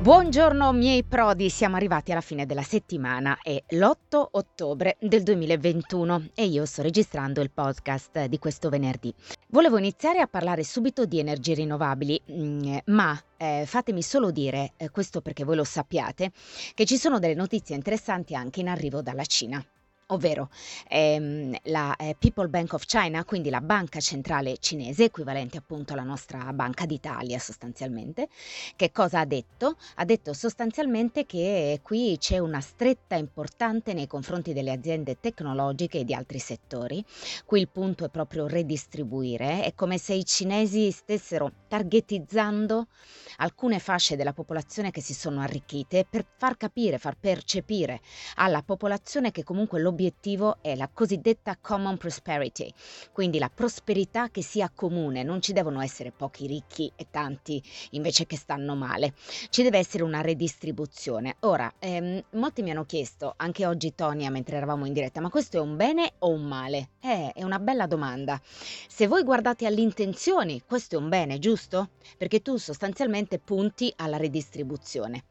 Buongiorno miei prodi, siamo arrivati alla fine della settimana, è l'8 ottobre del 2021 e io sto registrando il podcast di questo venerdì. Volevo iniziare a parlare subito di energie rinnovabili, mm, ma eh, fatemi solo dire, eh, questo perché voi lo sappiate, che ci sono delle notizie interessanti anche in arrivo dalla Cina ovvero ehm, la eh, People Bank of China, quindi la banca centrale cinese, equivalente appunto alla nostra Banca d'Italia sostanzialmente, che cosa ha detto? Ha detto sostanzialmente che qui c'è una stretta importante nei confronti delle aziende tecnologiche e di altri settori. Qui il punto è proprio redistribuire, è come se i cinesi stessero targetizzando alcune fasce della popolazione che si sono arricchite per far capire, far percepire alla popolazione che comunque l'obiettivo l'obiettivo è la cosiddetta common prosperity, quindi la prosperità che sia comune, non ci devono essere pochi ricchi e tanti invece che stanno male, ci deve essere una redistribuzione. Ora, ehm, molti mi hanno chiesto, anche oggi Tonia mentre eravamo in diretta, ma questo è un bene o un male? Eh, è una bella domanda. Se voi guardate alle intenzioni, questo è un bene, giusto? Perché tu sostanzialmente punti alla redistribuzione.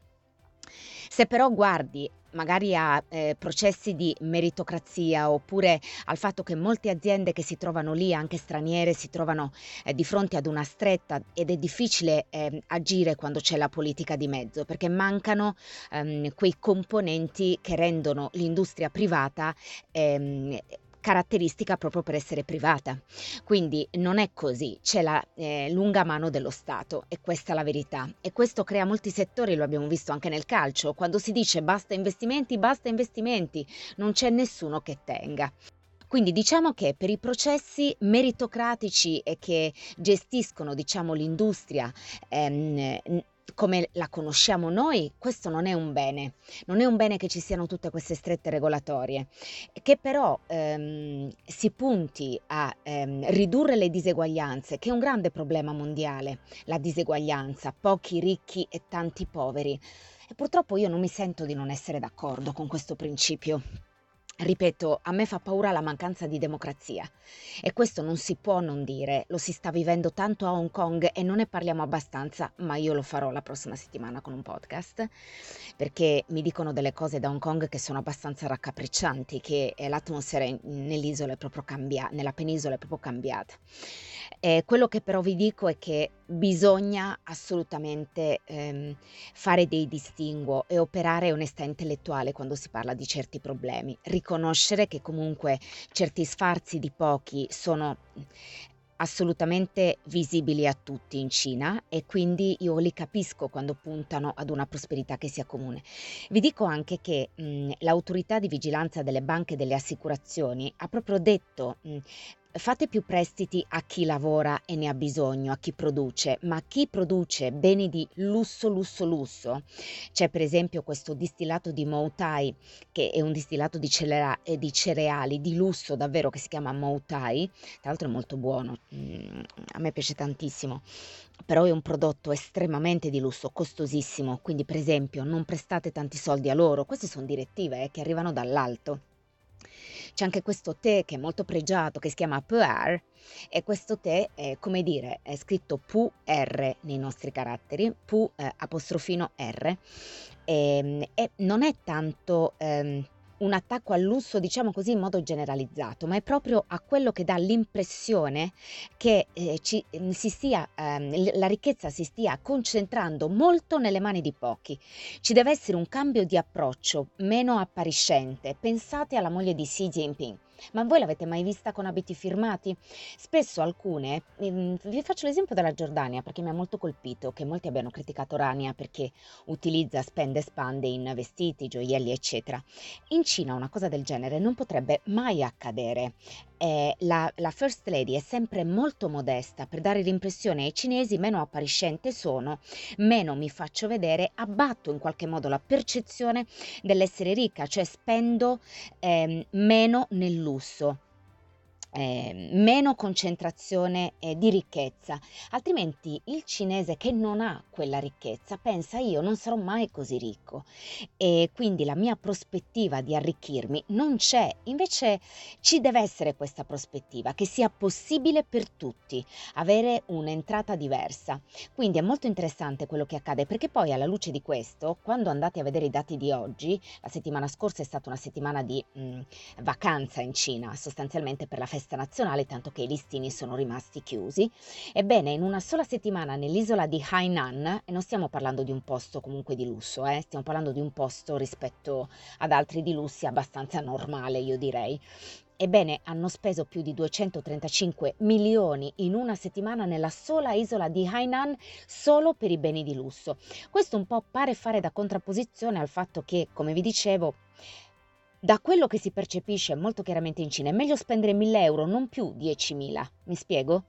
Se però guardi magari a eh, processi di meritocrazia oppure al fatto che molte aziende che si trovano lì, anche straniere, si trovano eh, di fronte ad una stretta ed è difficile eh, agire quando c'è la politica di mezzo perché mancano ehm, quei componenti che rendono l'industria privata ehm, caratteristica proprio per essere privata. Quindi non è così, c'è la eh, lunga mano dello Stato e questa è la verità. E questo crea molti settori, lo abbiamo visto anche nel calcio, quando si dice basta investimenti, basta investimenti, non c'è nessuno che tenga. Quindi diciamo che per i processi meritocratici e che gestiscono diciamo, l'industria ehm, come la conosciamo noi, questo non è un bene. Non è un bene che ci siano tutte queste strette regolatorie, che però ehm, si punti a ehm, ridurre le diseguaglianze, che è un grande problema mondiale, la diseguaglianza, pochi ricchi e tanti poveri. E purtroppo io non mi sento di non essere d'accordo con questo principio. Ripeto, a me fa paura la mancanza di democrazia e questo non si può non dire, lo si sta vivendo tanto a Hong Kong e non ne parliamo abbastanza, ma io lo farò la prossima settimana con un podcast, perché mi dicono delle cose da Hong Kong che sono abbastanza raccapriccianti, che l'atmosfera nell'isola è proprio cambiata, nella penisola è proprio cambiata. E quello che però vi dico è che bisogna assolutamente ehm, fare dei distinguo e operare onestà intellettuale quando si parla di certi problemi, riconoscere che comunque certi sfarzi di pochi sono assolutamente visibili a tutti in Cina e quindi io li capisco quando puntano ad una prosperità che sia comune. Vi dico anche che mh, l'autorità di vigilanza delle banche e delle assicurazioni ha proprio detto mh, fate più prestiti a chi lavora e ne ha bisogno, a chi produce, ma chi produce beni di lusso, lusso, lusso. C'è per esempio questo distillato di Moutai, che è un distillato di, celera- eh, di cereali di lusso davvero che si chiama Moutai, tra l'altro è molto buono, mm, a me piace tantissimo però è un prodotto estremamente di lusso, costosissimo, quindi per esempio non prestate tanti soldi a loro, queste sono direttive eh, che arrivano dall'alto. C'è anche questo tè che è molto pregiato, che si chiama Pu'er, e questo tè, è, come dire, è scritto Pu-R nei nostri caratteri, Pu eh, apostrofino R, e, ehm, e, non è tanto... Ehm, un attacco al lusso, diciamo così, in modo generalizzato, ma è proprio a quello che dà l'impressione che eh, ci, mm, stia, ehm, la ricchezza si stia concentrando molto nelle mani di pochi. Ci deve essere un cambio di approccio meno appariscente. Pensate alla moglie di Xi Jinping. Ma voi l'avete mai vista con abiti firmati? Spesso alcune, mm, vi faccio l'esempio della Giordania perché mi ha molto colpito che molti abbiano criticato Rania perché utilizza, spende e spande in vestiti, gioielli, eccetera. In Cina una cosa del genere non potrebbe mai accadere eh, la, la, First Lady è sempre molto modesta per dare l'impressione ai cinesi meno appariscente sono, meno mi faccio vedere, abbatto in qualche modo la percezione dell'essere ricca, cioè spendo eh, meno nel lusso. Eh, meno concentrazione eh, di ricchezza, altrimenti il cinese che non ha quella ricchezza pensa io non sarò mai così ricco. E quindi la mia prospettiva di arricchirmi non c'è, invece ci deve essere questa prospettiva che sia possibile per tutti avere un'entrata diversa. Quindi è molto interessante quello che accade perché poi alla luce di questo, quando andate a vedere i dati di oggi, la settimana scorsa è stata una settimana di mh, mm, vacanza in Cina, sostanzialmente per la festa nazionale, tanto che i listini sono rimasti chiusi. Ebbene, in una sola settimana nell'isola di Hainan, e non stiamo parlando di un posto comunque di lusso, eh, stiamo parlando di un posto rispetto ad altri di lussi abbastanza normale, io direi. Ebbene, hanno speso più di 235 milioni in una settimana nella sola isola di Hainan solo per i beni di lusso. Questo un po' pare fare da contrapposizione al fatto che, come vi dicevo, da quello che si percepisce molto chiaramente in Cina è meglio spendere 1000 euro, non più 10.000. Mi spiego?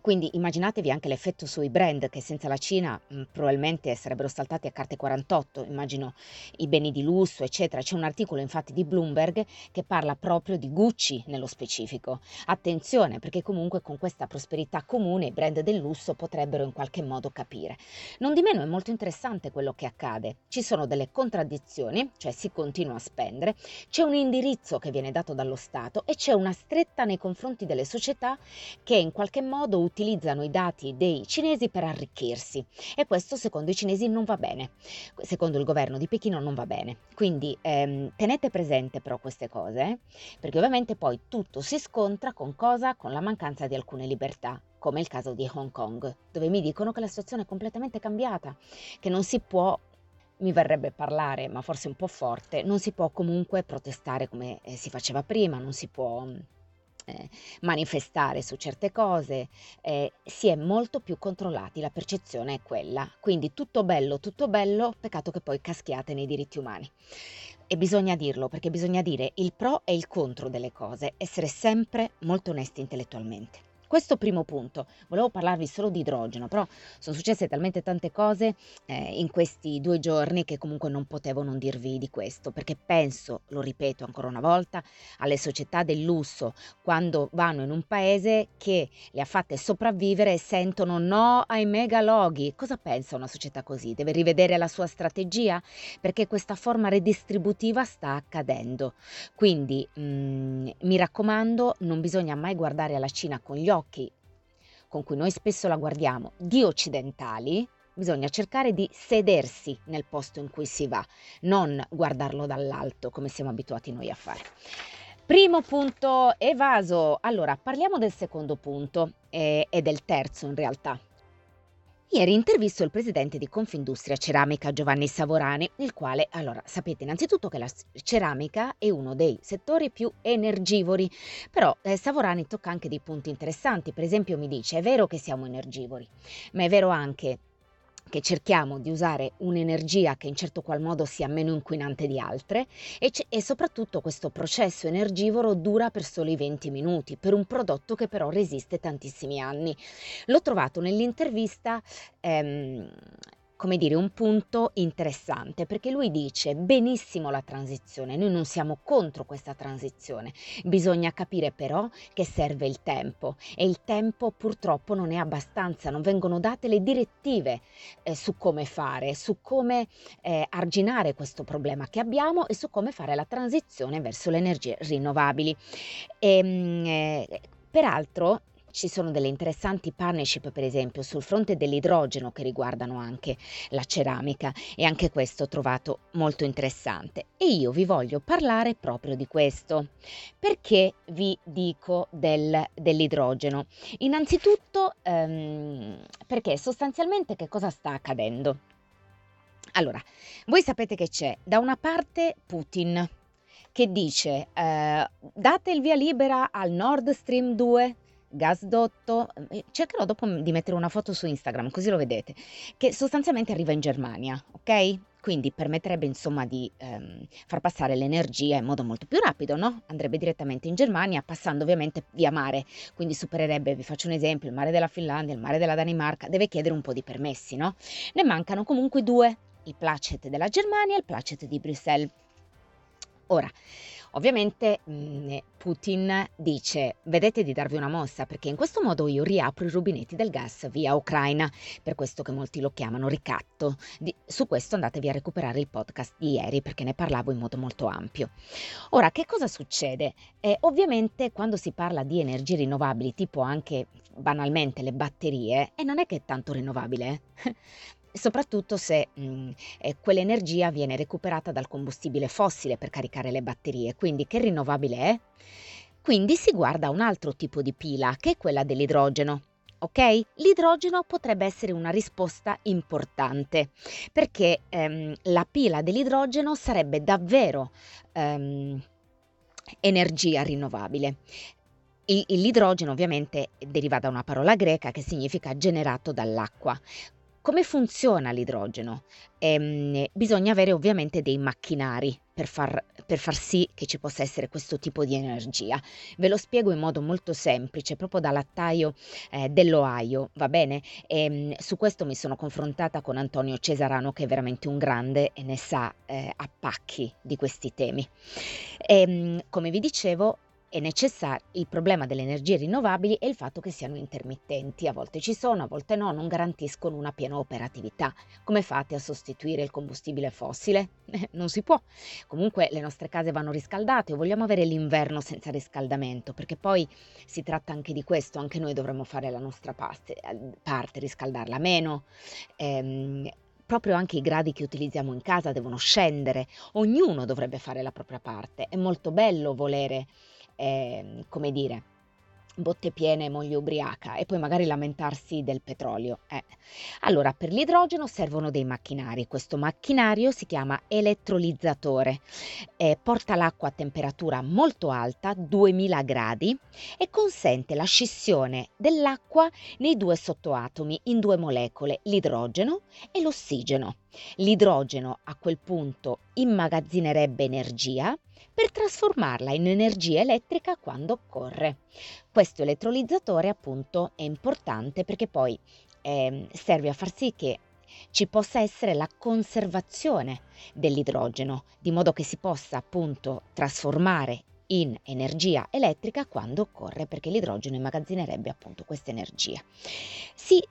Quindi immaginatevi anche l'effetto sui brand che senza la Cina mh, probabilmente sarebbero saltati a carte 48, immagino i beni di lusso, eccetera. C'è un articolo infatti di Bloomberg che parla proprio di Gucci nello specifico. Attenzione perché comunque con questa prosperità comune i brand del lusso potrebbero in qualche modo capire. Non di meno è molto interessante quello che accade. Ci sono delle contraddizioni, cioè si continua a spendere, c'è un indirizzo che viene dato dallo Stato e c'è una stretta nei confronti delle società che in qualche modo utilizzano i dati dei cinesi per arricchirsi e questo secondo i cinesi non va bene, secondo il governo di Pechino non va bene. Quindi ehm, tenete presente però queste cose, perché ovviamente poi tutto si scontra con cosa? Con la mancanza di alcune libertà come il caso di Hong Kong, dove mi dicono che la situazione è completamente cambiata, che non si può mi verrebbe parlare, ma forse un po' forte, non si può comunque protestare come eh, si faceva prima, non si può eh, manifestare su certe cose, eh, si è molto più controllati, la percezione è quella. Quindi tutto bello, tutto bello, peccato che poi caschiate nei diritti umani. E bisogna dirlo, perché bisogna dire il pro e il contro delle cose, essere sempre molto onesti intellettualmente. Questo primo punto. Volevo parlarvi solo di idrogeno, però sono successe talmente tante cose eh, in questi due giorni che comunque non potevo non dirvi di questo, perché penso, lo ripeto ancora una volta, alle società del lusso quando vanno in un paese che le ha fatte sopravvivere e sentono no ai megaloghi. Cosa pensa una società così? Deve rivedere la sua strategia? Perché questa forma redistributiva sta accadendo. Quindi mh, mm, mi raccomando, non bisogna mai guardare alla Cina con gli occhi occhi con cui noi spesso la guardiamo di occidentali, bisogna cercare di sedersi nel posto in cui si va, non guardarlo dall'alto come siamo abituati noi a fare. Primo punto evaso. Allora, parliamo del secondo punto eh, e del terzo in realtà. Ieri intervisto il presidente di Confindustria Ceramica Giovanni Savorani, il quale, allora, sapete innanzitutto che la ceramica è uno dei settori più energivori, però eh, Savorani tocca anche dei punti interessanti, per esempio mi dice è vero che siamo energivori, ma è vero anche che cerchiamo di usare un'energia che in certo qual modo sia meno inquinante di altre e, c- e, soprattutto questo processo energivoro dura per soli 20 minuti per un prodotto che però resiste tantissimi anni. L'ho trovato nell'intervista ehm, come dire, un punto interessante perché lui dice benissimo la transizione, noi non siamo contro questa transizione, bisogna capire però che serve il tempo e il tempo purtroppo non è abbastanza, non vengono date le direttive eh, su come fare, su come eh, arginare questo problema che abbiamo e su come fare la transizione verso le energie rinnovabili. E, ehm, eh, Peraltro ci sono delle interessanti partnership, per esempio, sul fronte dell'idrogeno che riguardano anche la ceramica e anche questo ho trovato molto interessante. E io vi voglio parlare proprio di questo. Perché vi dico del, dell'idrogeno? Innanzitutto ehm, perché sostanzialmente che cosa sta accadendo? Allora, voi sapete che c'è da una parte Putin che dice eh, date il via libera al Nord Stream 2 gasdotto, eh, cercherò dopo di mettere una foto su Instagram così lo vedete, che sostanzialmente arriva in Germania, ok? Quindi permetterebbe insomma di ehm, far passare l'energia in modo molto più rapido, no? Andrebbe direttamente in Germania, passando ovviamente via mare, quindi supererebbe, vi faccio un esempio, il mare della Finlandia, il mare della Danimarca, deve chiedere un po' di permessi, no? Ne mancano comunque due, il placet della Germania e il placet di Bruxelles. Ora, Ovviamente mh, mm, Putin dice vedete di darvi una mossa perché in questo modo io riapro i rubinetti del gas via Ucraina, per questo che molti lo chiamano ricatto. Di, su questo andatevi a recuperare il podcast di ieri perché ne parlavo in modo molto ampio. Ora, che cosa succede? Eh, ovviamente quando si parla di energie rinnovabili, tipo anche banalmente le batterie, e non è che è tanto rinnovabile. Soprattutto se mh, eh, quell'energia viene recuperata dal combustibile fossile per caricare le batterie. Quindi che rinnovabile è? Quindi si guarda un altro tipo di pila, che è quella dell'idrogeno. Ok? L'idrogeno potrebbe essere una risposta importante perché ehm, la pila dell'idrogeno sarebbe davvero ehm, energia rinnovabile. L'idrogeno ovviamente deriva da una parola greca che significa generato dall'acqua. Come funziona l'idrogeno? Ehm, bisogna avere ovviamente dei macchinari per far, per far, sì che ci possa essere questo tipo di energia. Ve lo spiego in modo molto semplice, proprio da lattaio eh, dell'Ohio, va bene? Ehm, su questo mi sono confrontata con Antonio Cesarano, che è veramente un grande e ne sa eh, a pacchi di questi temi. Ehm, come vi dicevo, è necessario il problema delle energie rinnovabili è il fatto che siano intermittenti, a volte ci sono, a volte no, non garantiscono una piena operatività. Come fate a sostituire il combustibile fossile? non si può. Comunque le nostre case vanno riscaldate o vogliamo avere l'inverno senza riscaldamento, perché poi si tratta anche di questo, anche noi dovremmo fare la nostra parte, parte riscaldarla meno. Ehm, proprio anche i gradi che utilizziamo in casa devono scendere, ognuno dovrebbe fare la propria parte. È molto bello volere eh, come dire, botte piene, moglie ubriaca e poi magari lamentarsi del petrolio. Eh. Allora, per l'idrogeno servono dei macchinari. Questo macchinario si chiama elettrolizzatore, eh, porta l'acqua a temperatura molto alta, 2000 gradi, e consente la scissione dell'acqua nei due sottoatomi in due molecole, l'idrogeno e l'ossigeno. L'idrogeno a quel punto immagazzinerebbe energia per trasformarla in energia elettrica quando occorre. Questo elettrolizzatore appunto è importante perché poi eh, serve a far sì che ci possa essere la conservazione dell'idrogeno, di modo che si possa appunto trasformare in energia elettrica quando occorre, perché l'idrogeno immagazzinerebbe appunto questa energia. Si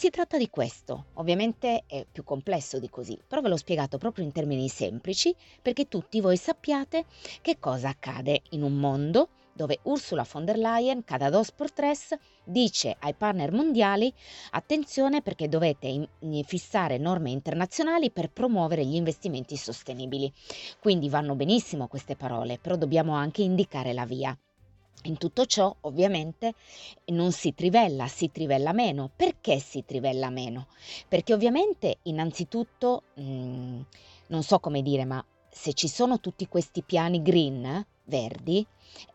si tratta di questo, ovviamente è più complesso di così, però ve l'ho spiegato proprio in termini semplici perché tutti voi sappiate che cosa accade in un mondo dove Ursula von der Leyen, cada dos por tres, dice ai partner mondiali attenzione perché dovete fissare norme internazionali per promuovere gli investimenti sostenibili. Quindi vanno benissimo queste parole, però dobbiamo anche indicare la via. In tutto ciò, ovviamente, non si trivella, si trivella meno. Perché si trivella meno? Perché ovviamente, innanzitutto, mh, mm, non so come dire, ma se ci sono tutti questi piani green, verdi,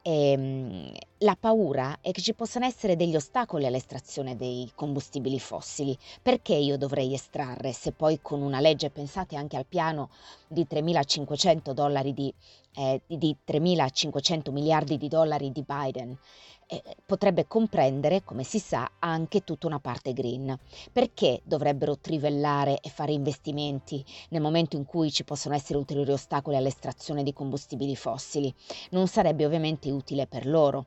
ehm, la paura è che ci possano essere degli ostacoli all'estrazione dei combustibili fossili. Perché io dovrei estrarre se poi con una legge, pensate anche al piano di 3.500 dollari di, eh, di 3.500 miliardi di dollari di Biden, eh, potrebbe comprendere, come si sa, anche tutta una parte green. Perché dovrebbero trivellare e fare investimenti nel momento in cui ci possono essere ulteriori ostacoli all'estrazione di combustibili fossili? Non sarebbe ovviamente utile per loro.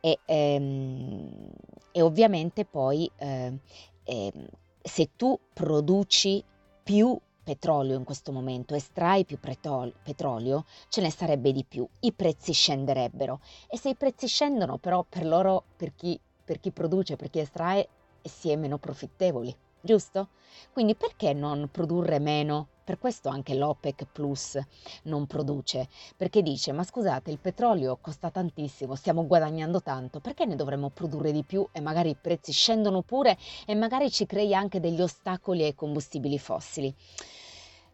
E, ehm, e ovviamente poi eh, eh, se tu produci più petrolio in questo momento, estrai più pretol- petrolio, ce ne sarebbe di più, i prezzi scenderebbero e se i prezzi scendono però per loro, per chi, per chi produce, per chi estrae, si è meno profittevoli, giusto? Quindi perché non produrre meno? Per questo anche l'OPEC Plus non produce, perché dice ma scusate il petrolio costa tantissimo, stiamo guadagnando tanto, perché ne dovremmo produrre di più e magari i prezzi scendono pure e magari ci crei anche degli ostacoli ai combustibili fossili?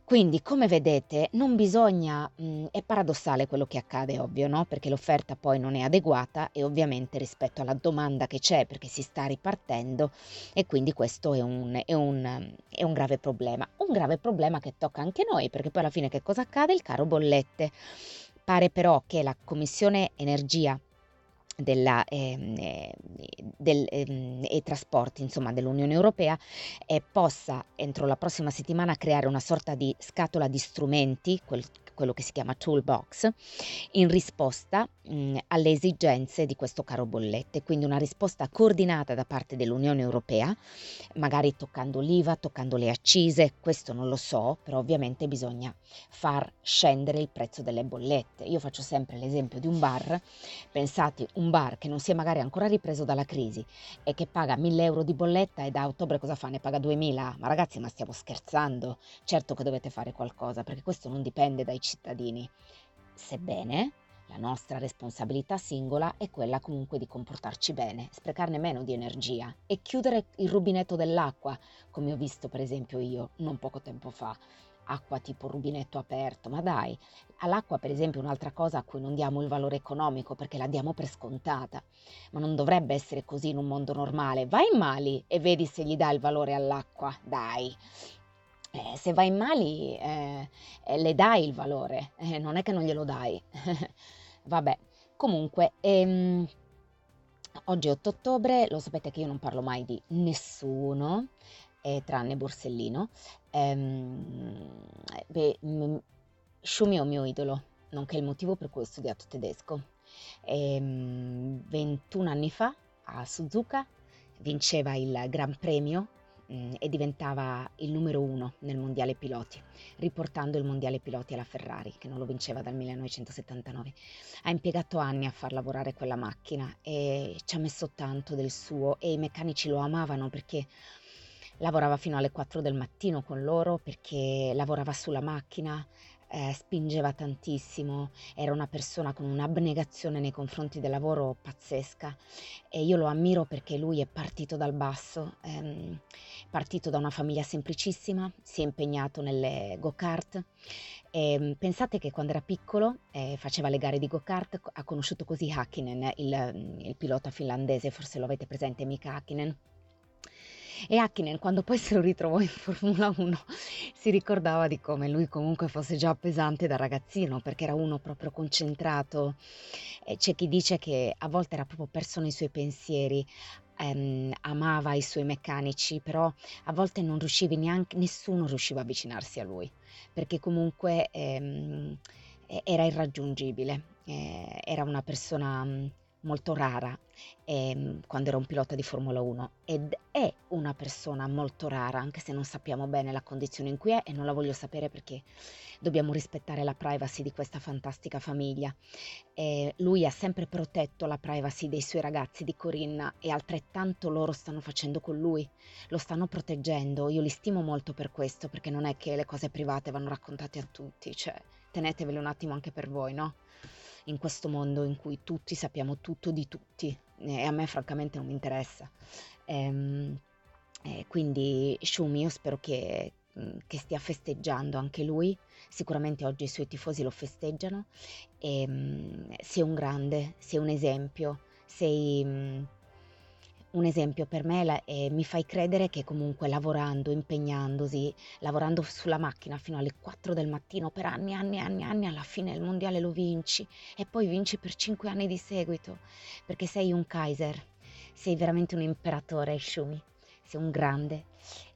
Quindi, come vedete, non bisogna, mh, è paradossale quello che accade, ovvio, no? Perché l'offerta poi non è adeguata e ovviamente rispetto alla domanda che c'è, perché si sta ripartendo e quindi questo è un, è un, è un grave problema. Un grave problema che tocca anche noi, perché poi alla fine che cosa accade? Il caro bollette. Pare però che la Commissione Energia della, ehm, eh, del, eh, e trasporti insomma, dell'Unione Europea eh, possa entro la prossima settimana creare una sorta di scatola di strumenti, quel, quello che si chiama toolbox, in risposta mh, alle esigenze di questo caro bollette, quindi una risposta coordinata da parte dell'Unione Europea, magari toccando l'IVA, toccando le accise, questo non lo so, però ovviamente bisogna far scendere il prezzo delle bollette. Io faccio sempre l'esempio di un bar, pensate un bar che non si è magari ancora ripreso dalla crisi e che paga 1000 euro di bolletta e da ottobre cosa fa? Ne paga 2000? Ma ragazzi, ma stiamo scherzando? Certo che dovete fare qualcosa perché questo non dipende dai cittadini. Sebbene la nostra responsabilità singola è quella comunque di comportarci bene, sprecarne meno di energia e chiudere il rubinetto dell'acqua, come ho visto per esempio io non poco tempo fa. Acqua tipo rubinetto aperto, ma dai, all'acqua per esempio è un'altra cosa a cui non diamo il valore economico perché la diamo per scontata, ma non dovrebbe essere così in un mondo normale. Vai in Mali e vedi se gli dà il valore all'acqua, dai. Eh, se vai in Mali eh, eh, le dai il valore, eh, non è che non glielo dai. Vabbè, comunque, ehm, oggi è 8 ottobre, lo sapete che io non parlo mai di nessuno, eh, tranne Borsellino. Ehm, beh, m- Schumi è un mio idolo, nonché il motivo per cui ho studiato tedesco. Ehm, 21 anni fa a Suzuka vinceva il Gran Premio mh, e diventava il numero uno nel mondiale piloti, riportando il mondiale piloti alla Ferrari, che non lo vinceva dal 1979. Ha impiegato anni a far lavorare quella macchina e ci ha messo tanto del suo e i meccanici lo amavano perché lavorava fino alle 4 del mattino con loro perché lavorava sulla macchina, eh, spingeva tantissimo, era una persona con un'abnegazione nei confronti del lavoro pazzesca. E io lo ammiro perché lui è partito dal basso, ehm, partito da una famiglia semplicissima, si è impegnato nelle go-kart. E, ehm, pensate che quando era piccolo eh, faceva le gare di go-kart, ha conosciuto così Hakkinen, il, il pilota finlandese, forse lo avete presente, Mika Hakkinen e Hakkinen, quando poi se lo ritrovò in Formula 1, si ricordava di come lui comunque fosse già pesante da ragazzino, perché era uno proprio concentrato. C'è chi dice che a volte era proprio perso nei suoi pensieri, ehm, amava i suoi meccanici, però a volte non riuscivi neanche, nessuno riusciva a avvicinarsi a lui, perché comunque ehm, era irraggiungibile, eh, era una persona molto rara ehm, quando era un pilota di Formula 1 ed è una persona molto rara, anche se non sappiamo bene la condizione in cui è e non la voglio sapere perché dobbiamo rispettare la privacy di questa fantastica famiglia. Eh, lui ha sempre protetto la privacy dei suoi ragazzi di Corinna e altrettanto loro stanno facendo con lui, lo stanno proteggendo. Io li stimo molto per questo perché non è che le cose private vanno raccontate a tutti, cioè tenetevele un attimo anche per voi, no? In questo mondo in cui tutti sappiamo tutto di tutti e a me francamente non mi interessa. Ehm, eh, quindi Shumi io spero che, mm, che, stia festeggiando anche lui, sicuramente oggi i suoi tifosi lo festeggiano e um, sei un grande, sei un esempio, sei... Un esempio per me e mi fai credere che comunque lavorando, impegnandosi, lavorando sulla macchina fino alle 4 del mattino per anni, anni, anni, anni, alla fine il mondiale lo vinci e poi vinci per 5 anni di seguito, perché sei un Kaiser, sei veramente un imperatore, Shumi, sei un grande.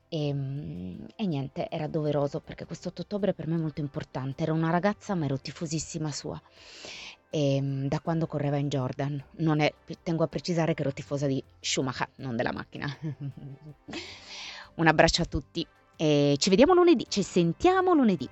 E, ehm, e, niente, era doveroso perché questo 8 ottobre per me è molto importante. Era una ragazza, ma ero tifosissima sua e, ehm, da quando correva in Jordan. È, tengo a precisare che ero tifosa di Schumacher, non della macchina. Un abbraccio a tutti e ci vediamo lunedì, ci sentiamo lunedì.